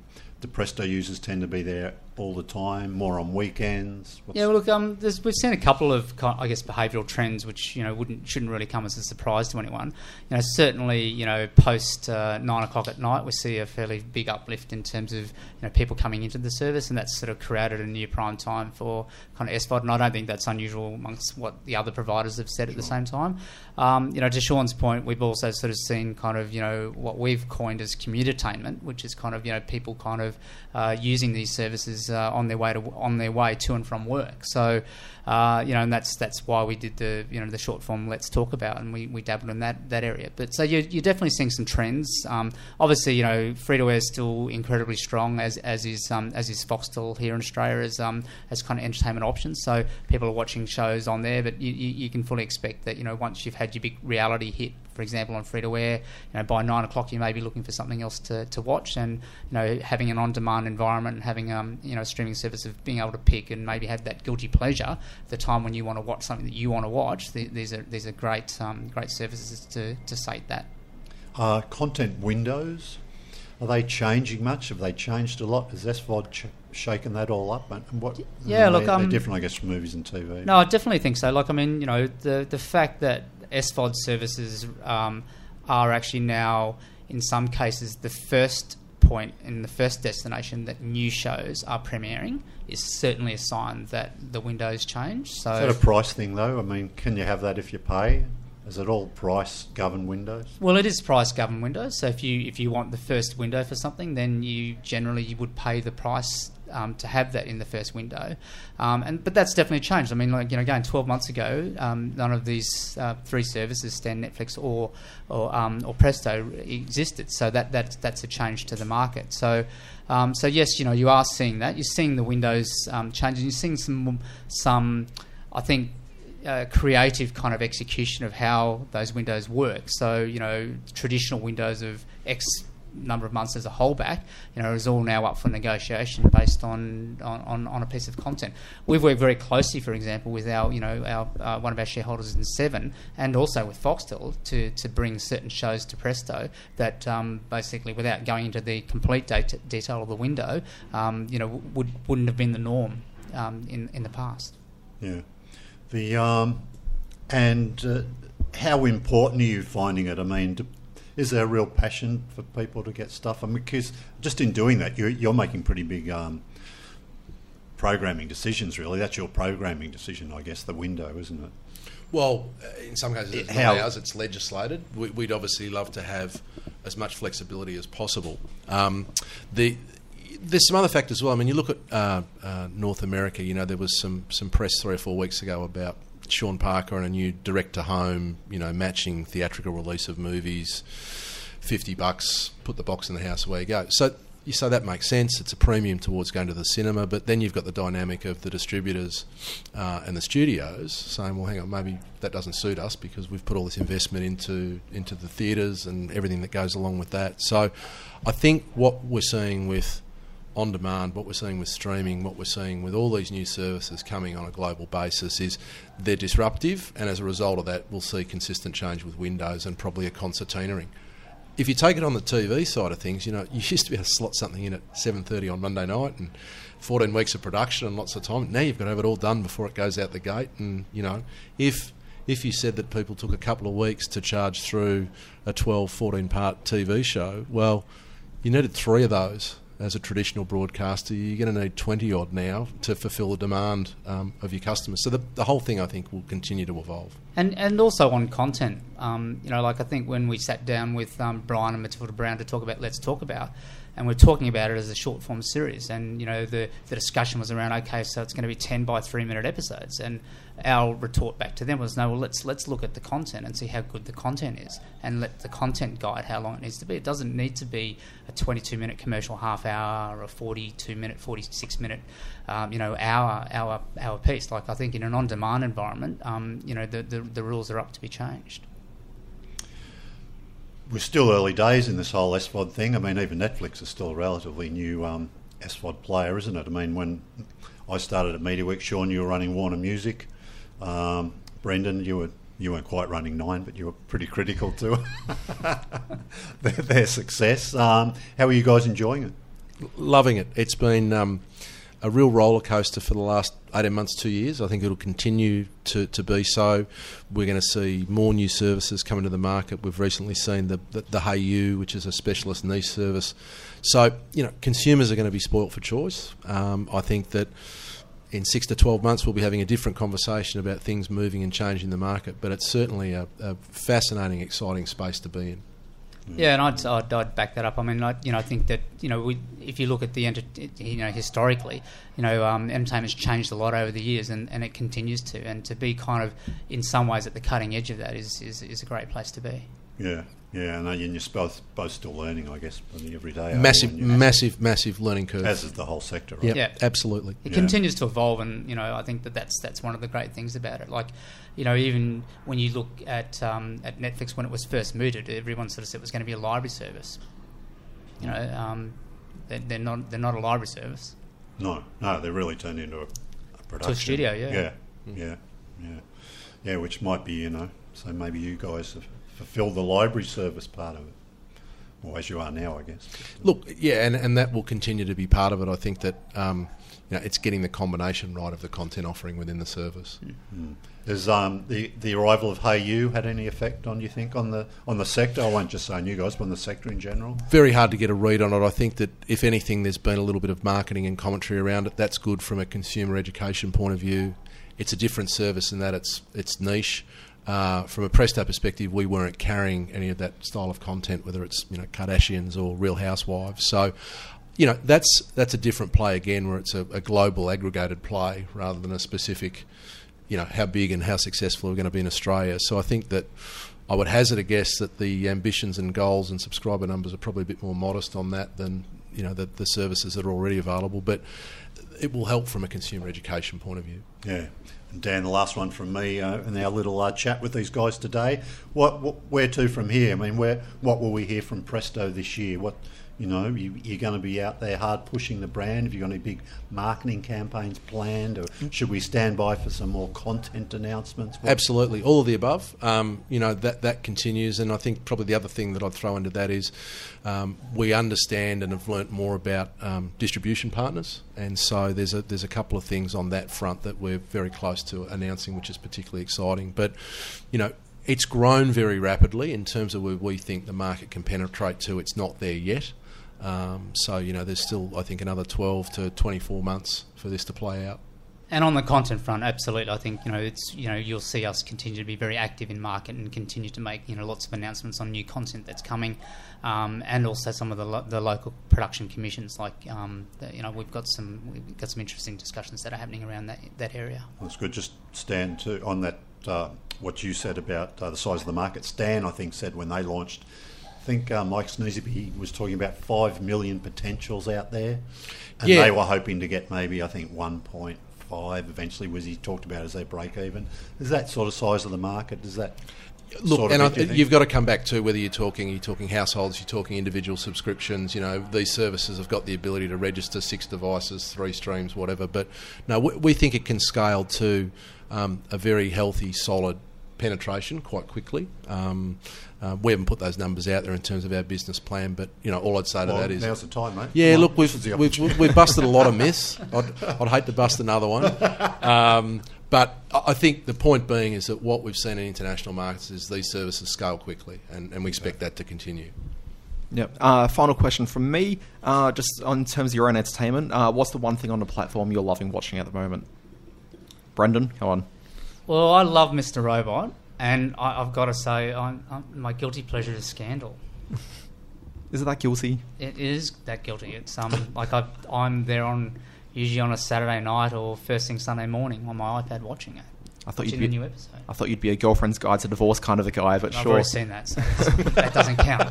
the Presto users tend to be there all the time, more on weekends? What's- Yeah, well, look, um, there's, we've seen a couple of, I guess, behavioural trends which you know wouldn't shouldn't really come as a surprise to anyone. You know, certainly, you know, post uh, nine o'clock at night, we see a fairly big uplift in terms of you know people coming into the service, and that's sort of created a new prime time for kind of SVOD. And I don't think that's unusual amongst what the other providers have said at the same time. Um, you know, to Shaun's point, we've also sort of seen kind of you know what we've coined as commutainment, which is kind of you know people kind of uh, using these services uh, on their way to on their way to and from work. So, uh, you know, and that's that's why we did the you know the short form Let's Talk About, and we, we dabbled in that that area. But so you're, you're definitely seeing some trends. Um, obviously, you know, free to air is still incredibly strong, as as is um, as is Foxtel here in Australia as um, as kind of entertainment options. So people are watching shows on there, but you, you, you can fully expect that you know once you've had your big reality hit for example, on free to air, you know, by nine o'clock you may be looking for something else to, to watch, and you know, having an on-demand environment, and having um, you know, a streaming service of being able to pick and maybe have that guilty pleasure the time when you want to watch something that you want to watch. Th- these are these are great um, great services to to sate that. Uh, content windows, are they changing much? Have they changed a lot? Has SVOD ch- shaken that all up? And what? Yeah, they, look, they're um, different, I guess, from movies and TV. No, I definitely think so. Like, I mean, you know, the the fact that SVOD services um, are actually now, in some cases, the first point in the first destination that new shows are premiering is certainly a sign that the window's changed. So Is that a price thing, though? I mean, can you have that if you pay? Is it all price governed windows? Well, it is price governed windows. So if you if you want the first window for something, then you generally you would pay the price um, to have that in the first window. Um, and but that's definitely changed. I mean, like you know, again, twelve months ago, um, none of these uh, three services, Stan, Netflix, or or um, or Presto, existed. So that that that's a change to the market. So. Um, so yes, you know you are seeing that. You're seeing the windows um, changing. You're seeing some some, I think, uh, creative kind of execution of how those windows work. So, you know, traditional windows of X number of months as a holdback, you know, is all now up for negotiation based on, on, on a piece of content. We've worked very closely, for example, with our, you know, our uh, one of our shareholders in Seven, and also with Foxtel to, to bring certain shows to Presto that um, basically, without going into the complete detail of the window, um, you know, would wouldn't have been the norm um, in in the past. Yeah. The um, and uh, how important are you finding it? I mean, is there a real passion for people to get stuff? I mean, because just in doing that, you're, you're making pretty big um, programming decisions. Really, that's your programming decision, I guess. The window, isn't it? Well, uh, in some cases, it's How- not ours, it's legislated. We, we'd obviously love to have as much flexibility as possible. Um, the, there's some other factors as well. I mean, you look at uh, uh, North America, you know, there was some, some press three or four weeks ago about Sean Parker and a new direct to home, you know, matching theatrical release of movies, 50 bucks, put the box in the house, away you go. So you say that makes sense. It's a premium towards going to the cinema, but then you've got the dynamic of the distributors uh, and the studios saying, "Well, hang on, maybe that doesn't suit us because we've put all this investment into into the theatres and everything that goes along with that." So, I think what we're seeing with on demand, what we're seeing with streaming, what we're seeing with all these new services coming on a global basis is they're disruptive, and as a result of that, we'll see consistent change with Windows and probably a concertinaing if you take it on the TV side of things, you know, you used to be able to slot something in at 7.30 on Monday night and 14 weeks of production and lots of time. Now you've got to have it all done before it goes out the gate. And, you know, if if you said that people took a couple of weeks to charge through a 12, 14 part TV show, well, you needed three of those as a traditional broadcaster. You're going to need 20 odd now to fulfill the demand um, of your customers. So the, the whole thing, I think, will continue to evolve. And and also on content, um, you know, like I think when we sat down with um, Bryan and Matilda Brown to talk about Let's Talk About, and we're talking about it as a short form series, and you know the the discussion was around okay, so it's going to be ten by three minute episodes, and our retort back to them was no, well let's let's look at the content and see how good the content is, and let the content guide how long it needs to be. It doesn't need to be a twenty two minute commercial half hour or a forty two minute, forty six minute, um, you know, hour hour hour piece. Like I think in an on demand environment, um, you know, the, the the rules are up to be changed. We're still early days in this whole SVOD thing. I mean, even Netflix is still a relatively new um, SVOD player, isn't it? I mean, when I started at Media Week, Shaun, you were running Warner Music. Um, Brendan, you were you weren't quite running Nine, but you were pretty critical to their, their success. Um, how are you guys enjoying it? loving it. It's been um, a real roller coaster for the last 18 months, two years. I think it'll continue to, to be so. We're going to see more new services coming to the market. We've recently seen the, the, the Hayu, which is a specialist niche service. So, you know, consumers are going to be spoilt for choice. Um, I think that in six to 12 months, we'll be having a different conversation about things moving and changing the market, but it's certainly a, a fascinating, exciting space to be in. Yeah, and I'd, I'd, I'd back that up. I mean, I, you know, I think that you know, we, if you look at the enter, you know historically, you know, um, entertainment's changed a lot over the years, and, and it continues to. And to be kind of in some ways at the cutting edge of that is is, is a great place to be. Yeah, yeah, and you're both both still learning, I guess, on the every day. Massive, massive, massive learning curve. As is the whole sector, right? Yep, Yeah. absolutely. It Yeah. continues to evolve, and you know, I think that that's that's one of the great things about it. Like, you know, even when you look at um, at Netflix when it was first mooted, everyone sort of said it was going to be a library service. You know, um, they're, they're not they're not a library service. No, no, they really turned into a, a production. studio, yeah. Yeah, yeah, yeah. Yeah, which might be, you know, so maybe you guys have fulfilled the library service part of it. Or as you are now, I guess. Look, yeah, and, and that will continue to be part of it. I think that um, you know, it's getting the combination right of the content offering within the service. Has um, the the arrival of Hayu had any effect on you think on the on the sector? I won't just say on you guys, but on the sector in general. Very hard to get a read on it. I think that if anything, there's been a little bit of marketing and commentary around it. That's good from a consumer education point of view. It's a different service in that it's it's niche. Uh, from a Presto perspective, we weren't carrying any of that style of content, whether it's you know Kardashians or Real Housewives. So, you know that's that's a different play again, where it's a, a global aggregated play rather than a specific, you know, how big and how successful we're going to be in Australia. So I think that I would hazard a guess that the ambitions and goals and subscriber numbers are probably a bit more modest on that than you know the, the services that are already available, but it will help from a consumer education point of view. Yeah. Dan, the last one from me uh, in our little uh, chat with these guys today. What, what where to from here? I mean, where what will we hear from Presto this year? What you know, you, you're going to be out there hard pushing the brand. Have you got any big marketing campaigns planned, or should we stand by for some more content announcements? What- Absolutely, all of the above. Um, you know that that continues, and I think probably the other thing that I'd throw into that is um, we understand and have learnt more about um, distribution partners, and so there's a there's a couple of things on that front that we're very close to announcing, which is particularly exciting. But you know. It's grown very rapidly in terms of where we think the market can penetrate to. It's not there yet. Um, so, you know, there's still, I think, another 12 to 24 months for this to play out. And on the content front, absolutely, I think you know it's you know you'll see us continue to be very active in market and continue to make you know lots of announcements on new content that's coming, um, and also some of the lo- the local production commissions. Like um, the, you know we've got some we've got some interesting discussions that are happening around that that area. That's good. Just stand to on that. Uh, what you said about uh, the size of the market. Stan, I think, said when they launched. I think uh, Mike Sneesby was talking about five million potentials out there, and Yeah. they were hoping to get maybe I think one point five. Eventually, was he talked about as they break even? Is that sort of size of the market? Does that Look, sort of and I, you you've got to come back to whether you're talking you're talking households, you're talking individual subscriptions. You know, these services have got the ability to register six devices, three streams, whatever. But no, we, we think it can scale to um, a very healthy, solid penetration quite quickly. Um, uh, we haven't put those numbers out there in terms of our business plan, but you know, all I'd say to Well, that is now's the time, mate. Yeah, Come on, look, this is the we've, we've, we've busted a lot of myths. I'd, I'd hate to bust another one. Um, but I I think the point being is that what we've seen in international markets is these services scale quickly, and, and we expect that to continue. Yep. Uh, final question from me, uh, just on terms of your own entertainment. Uh, what's the one thing on the platform you're loving watching at the moment? Brendan, come on. Well, I love Mr. Robot, and I, I've got to say, I'm, I'm, my guilty pleasure is Scandal. Is it that guilty? It is that guilty. It's um like I I'm there on usually on a Saturday night or first thing Sunday morning on my iPad watching it. I thought you'd the be. new episode. I thought you'd be a girlfriend's guide to divorce kind of a guy, but sure. I've sure. already seen that, so that doesn't count.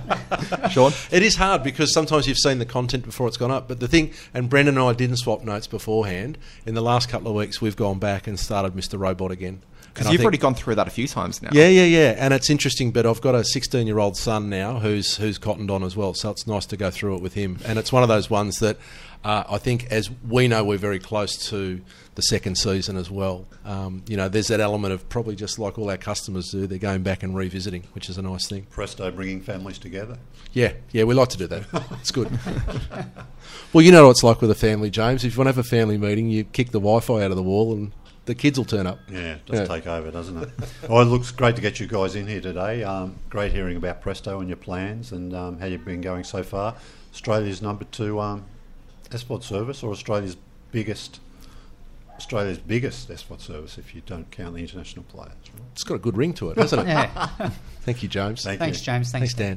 Shaun, It is hard because sometimes you've seen the content before it's gone up. But the thing, and Brendan and I didn't swap notes beforehand. In the last couple of weeks, we've gone back and started Mr. Robot again. Because you've think- already gone through that a few times now. Yeah, yeah, yeah, and it's interesting. But I've got a 16 year old son now who's who's cottoned on as well, so it's nice to go through it with him. And it's one of those ones that uh, I think, as we know, we're very close to the second season as well. Um, you know, there's that element of probably just like all our customers do, they're going back and revisiting, which is a nice thing. Presto bringing families together. Yeah, yeah, we like to do that. It's good. well, you know what it's like with a family, James. If you want to have a family meeting, you kick the Wi-Fi out of the wall, and the kids will turn up. Yeah, it does Yeah. take over, doesn't it? well, it looks great to get you guys in here today. Um, great hearing about Presto and your plans and um, how you've been going so far. Australia's number two um, SVOD service, or Australia's biggest, Australia's biggest SVOD service, if you don't count the international players. Right? It's got a good ring to it, hasn't it? Yeah. Thank you, James. Thank Thanks, you. James. Thanks, Thanks, Dan.